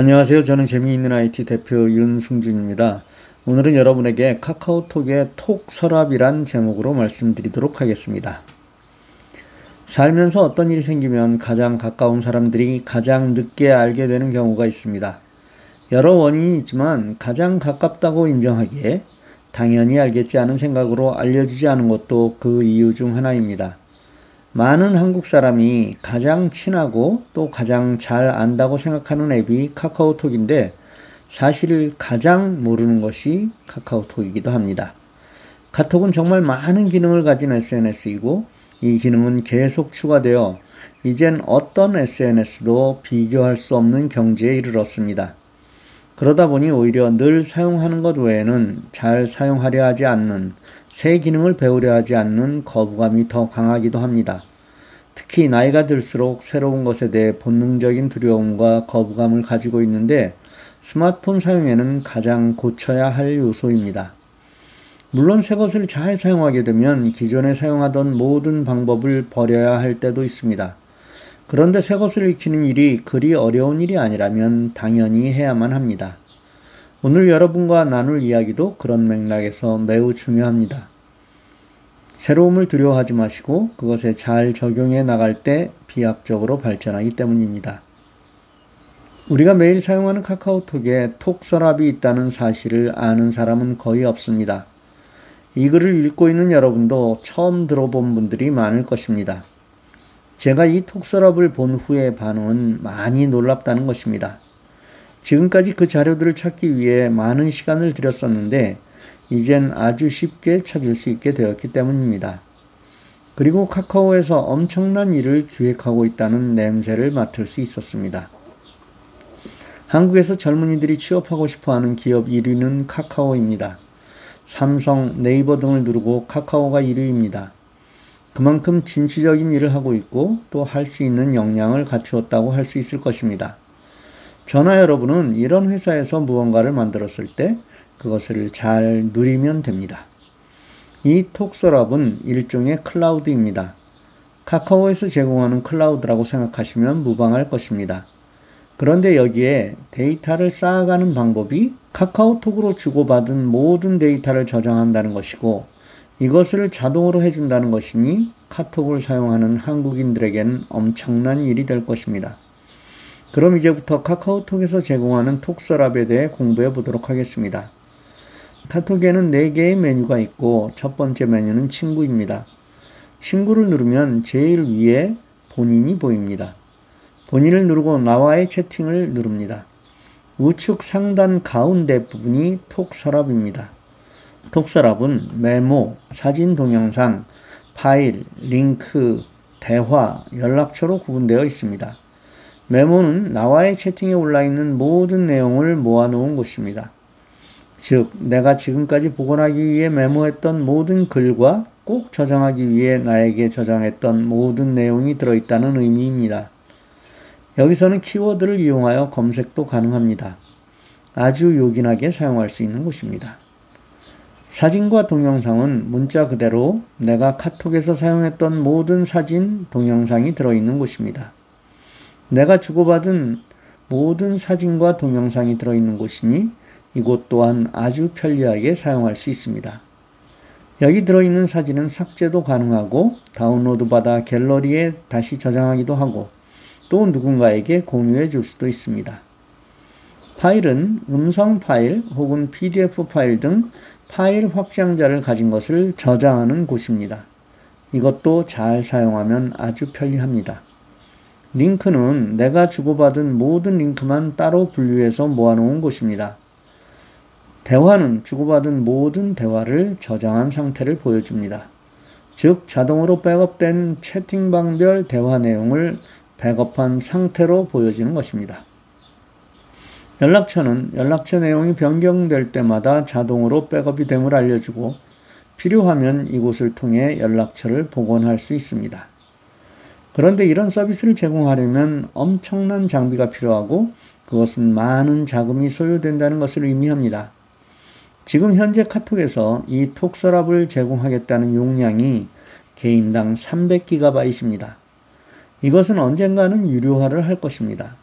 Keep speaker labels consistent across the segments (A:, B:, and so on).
A: 안녕하세요. 저는 재미있는 IT 대표 윤승준입니다. 오늘은 여러분에게 카카오톡의 톡 서랍이란 제목으로 말씀드리도록 하겠습니다. 살면서 어떤 일이 생기면 가장 가까운 사람들이 가장 늦게 알게 되는 경우가 있습니다. 여러 원인이 있지만 가장 가깝다고 인정하기에 당연히 알겠지 않은 생각으로 알려주지 않은 것도 그 이유 중 하나입니다. 많은 한국 사람이 가장 친하고 또 가장 잘 안다고 생각하는 앱이 카카오톡인데 사실 가장 모르는 것이 카카오톡이기도 합니다. 카톡은 정말 많은 기능을 가진 SNS이고 이 기능은 계속 추가되어 이젠 어떤 SNS도 비교할 수 없는 경지에 이르렀습니다. 그러다 보니 오히려 늘 사용하는 것 외에는 잘 사용하려 하지 않는 새 기능을 배우려 하지 않는 거부감이 더 강하기도 합니다. 특히 나이가 들수록 새로운 것에 대해 본능적인 두려움과 거부감을 가지고 있는데 스마트폰 사용에는 가장 고쳐야 할 요소입니다. 물론 새 것을 잘 사용하게 되면 기존에 사용하던 모든 방법을 버려야 할 때도 있습니다. 그런데 새 것을 익히는 일이 그리 어려운 일이 아니라면 당연히 해야만 합니다. 오늘 여러분과 나눌 이야기도 그런 맥락에서 매우 중요합니다. 새로움을 두려워하지 마시고 그것에 잘 적용해 나갈 때 비약적으로 발전하기 때문입니다. 우리가 매일 사용하는 카카오톡에 톡 서랍이 있다는 사실을 아는 사람은 거의 없습니다. 이 글을 읽고 있는 여러분도 처음 들어본 분들이 많을 것입니다. 제가 이 톡 서랍을 본 후의 반응은 많이 놀랍다는 것입니다. 지금까지 그 자료들을 찾기 위해 많은 시간을 들였었는데 이젠 아주 쉽게 찾을 수 있게 되었기 때문입니다. 그리고 카카오에서 엄청난 일을 기획하고 있다는 냄새를 맡을 수 있었습니다. 한국에서 젊은이들이 취업하고 싶어 하는 기업 1위는 카카오입니다. 삼성, 네이버 등을 누르고 카카오가 1위입니다. 그만큼 진취적인 일을 하고 있고 또 할 수 있는 역량을 갖추었다고 할 수 있을 것입니다. 저나 여러분은 이런 회사에서 무언가를 만들었을 때 그것을 잘 누리면 됩니다. 이 톡서랍은 일종의 클라우드입니다. 카카오에서 제공하는 클라우드라고 생각하시면 무방할 것입니다. 그런데 여기에 데이터를 쌓아가는 방법이 카카오톡으로 주고받은 모든 데이터를 저장한다는 것이고 이것을 자동으로 해준다는 것이니 카톡을 사용하는 한국인들에게는 엄청난 일이 될 것입니다. 그럼 이제부터 카카오톡에서 제공하는 톡서랍에 대해 공부해 보도록 하겠습니다. 카톡에는 4개의 메뉴가 있고 첫 번째 메뉴는 친구입니다. 친구를 누르면 제일 위에 본인이 보입니다. 본인을 누르고 나와의 채팅을 누릅니다. 우측 상단 가운데 부분이 톡 서랍입니다. 톡 서랍은 메모, 사진 동영상, 파일, 링크, 대화, 연락처로 구분되어 있습니다. 메모는 나와의 채팅에 올라 있는 모든 내용을 모아놓은 곳입니다. 즉, 내가 지금까지 복원하기 위해 메모했던 모든 글과 꼭 저장하기 위해 나에게 저장했던 모든 내용이 들어있다는 의미입니다. 여기서는 키워드를 이용하여 검색도 가능합니다. 아주 요긴하게 사용할 수 있는 곳입니다. 사진과 동영상은 문자 그대로 내가 카톡에서 사용했던 모든 사진, 동영상이 들어있는 곳입니다. 내가 주고받은 모든 사진과 동영상이 들어있는 곳이니 이곳 또한 아주 편리하게 사용할 수 있습니다. 여기 들어있는 사진은 삭제도 가능하고 다운로드 받아 갤러리에 다시 저장하기도 하고 또 누군가에게 공유해 줄 수도 있습니다. 파일은 음성 파일 혹은 PDF 파일 등 파일 확장자를 가진 것을 저장하는 곳입니다. 이것도 잘 사용하면 아주 편리합니다. 링크는 내가 주고받은 모든 링크만 따로 분류해서 모아놓은 곳입니다. 대화는 주고받은 모든 대화를 저장한 상태를 보여줍니다. 즉, 자동으로 백업된 채팅방별 대화 내용을 백업한 상태로 보여지는 것입니다. 연락처는 연락처 내용이 변경될 때마다 자동으로 백업이 됨을 알려주고 필요하면 이곳을 통해 연락처를 복원할 수 있습니다. 그런데 이런 서비스를 제공하려면 엄청난 장비가 필요하고 그것은 많은 자금이 소요된다는 것을 의미합니다. 지금 현재 카톡에서 이 톡서랍을 제공하겠다는 용량이 개인당 300GB입니다. 이것은 언젠가는 유료화를 할 것입니다.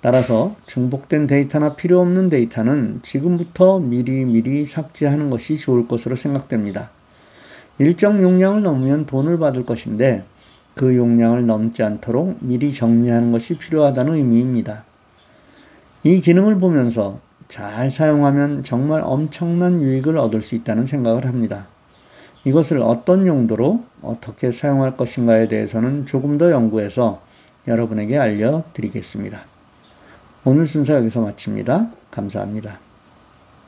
A: 따라서 중복된 데이터나 필요 없는 데이터는 지금부터 미리미리 삭제하는 것이 좋을 것으로 생각됩니다. 일정 용량을 넘으면 돈을 받을 것인데 그 용량을 넘지 않도록 미리 정리하는 것이 필요하다는 의미입니다. 이 기능을 보면서 잘 사용하면 정말 엄청난 유익을 얻을 수 있다는 생각을 합니다. 이것을 어떤 용도로 어떻게 사용할 것인가에 대해서는 조금 더 연구해서 여러분에게 알려드리겠습니다. 오늘 순서 여기서 마칩니다. 감사합니다.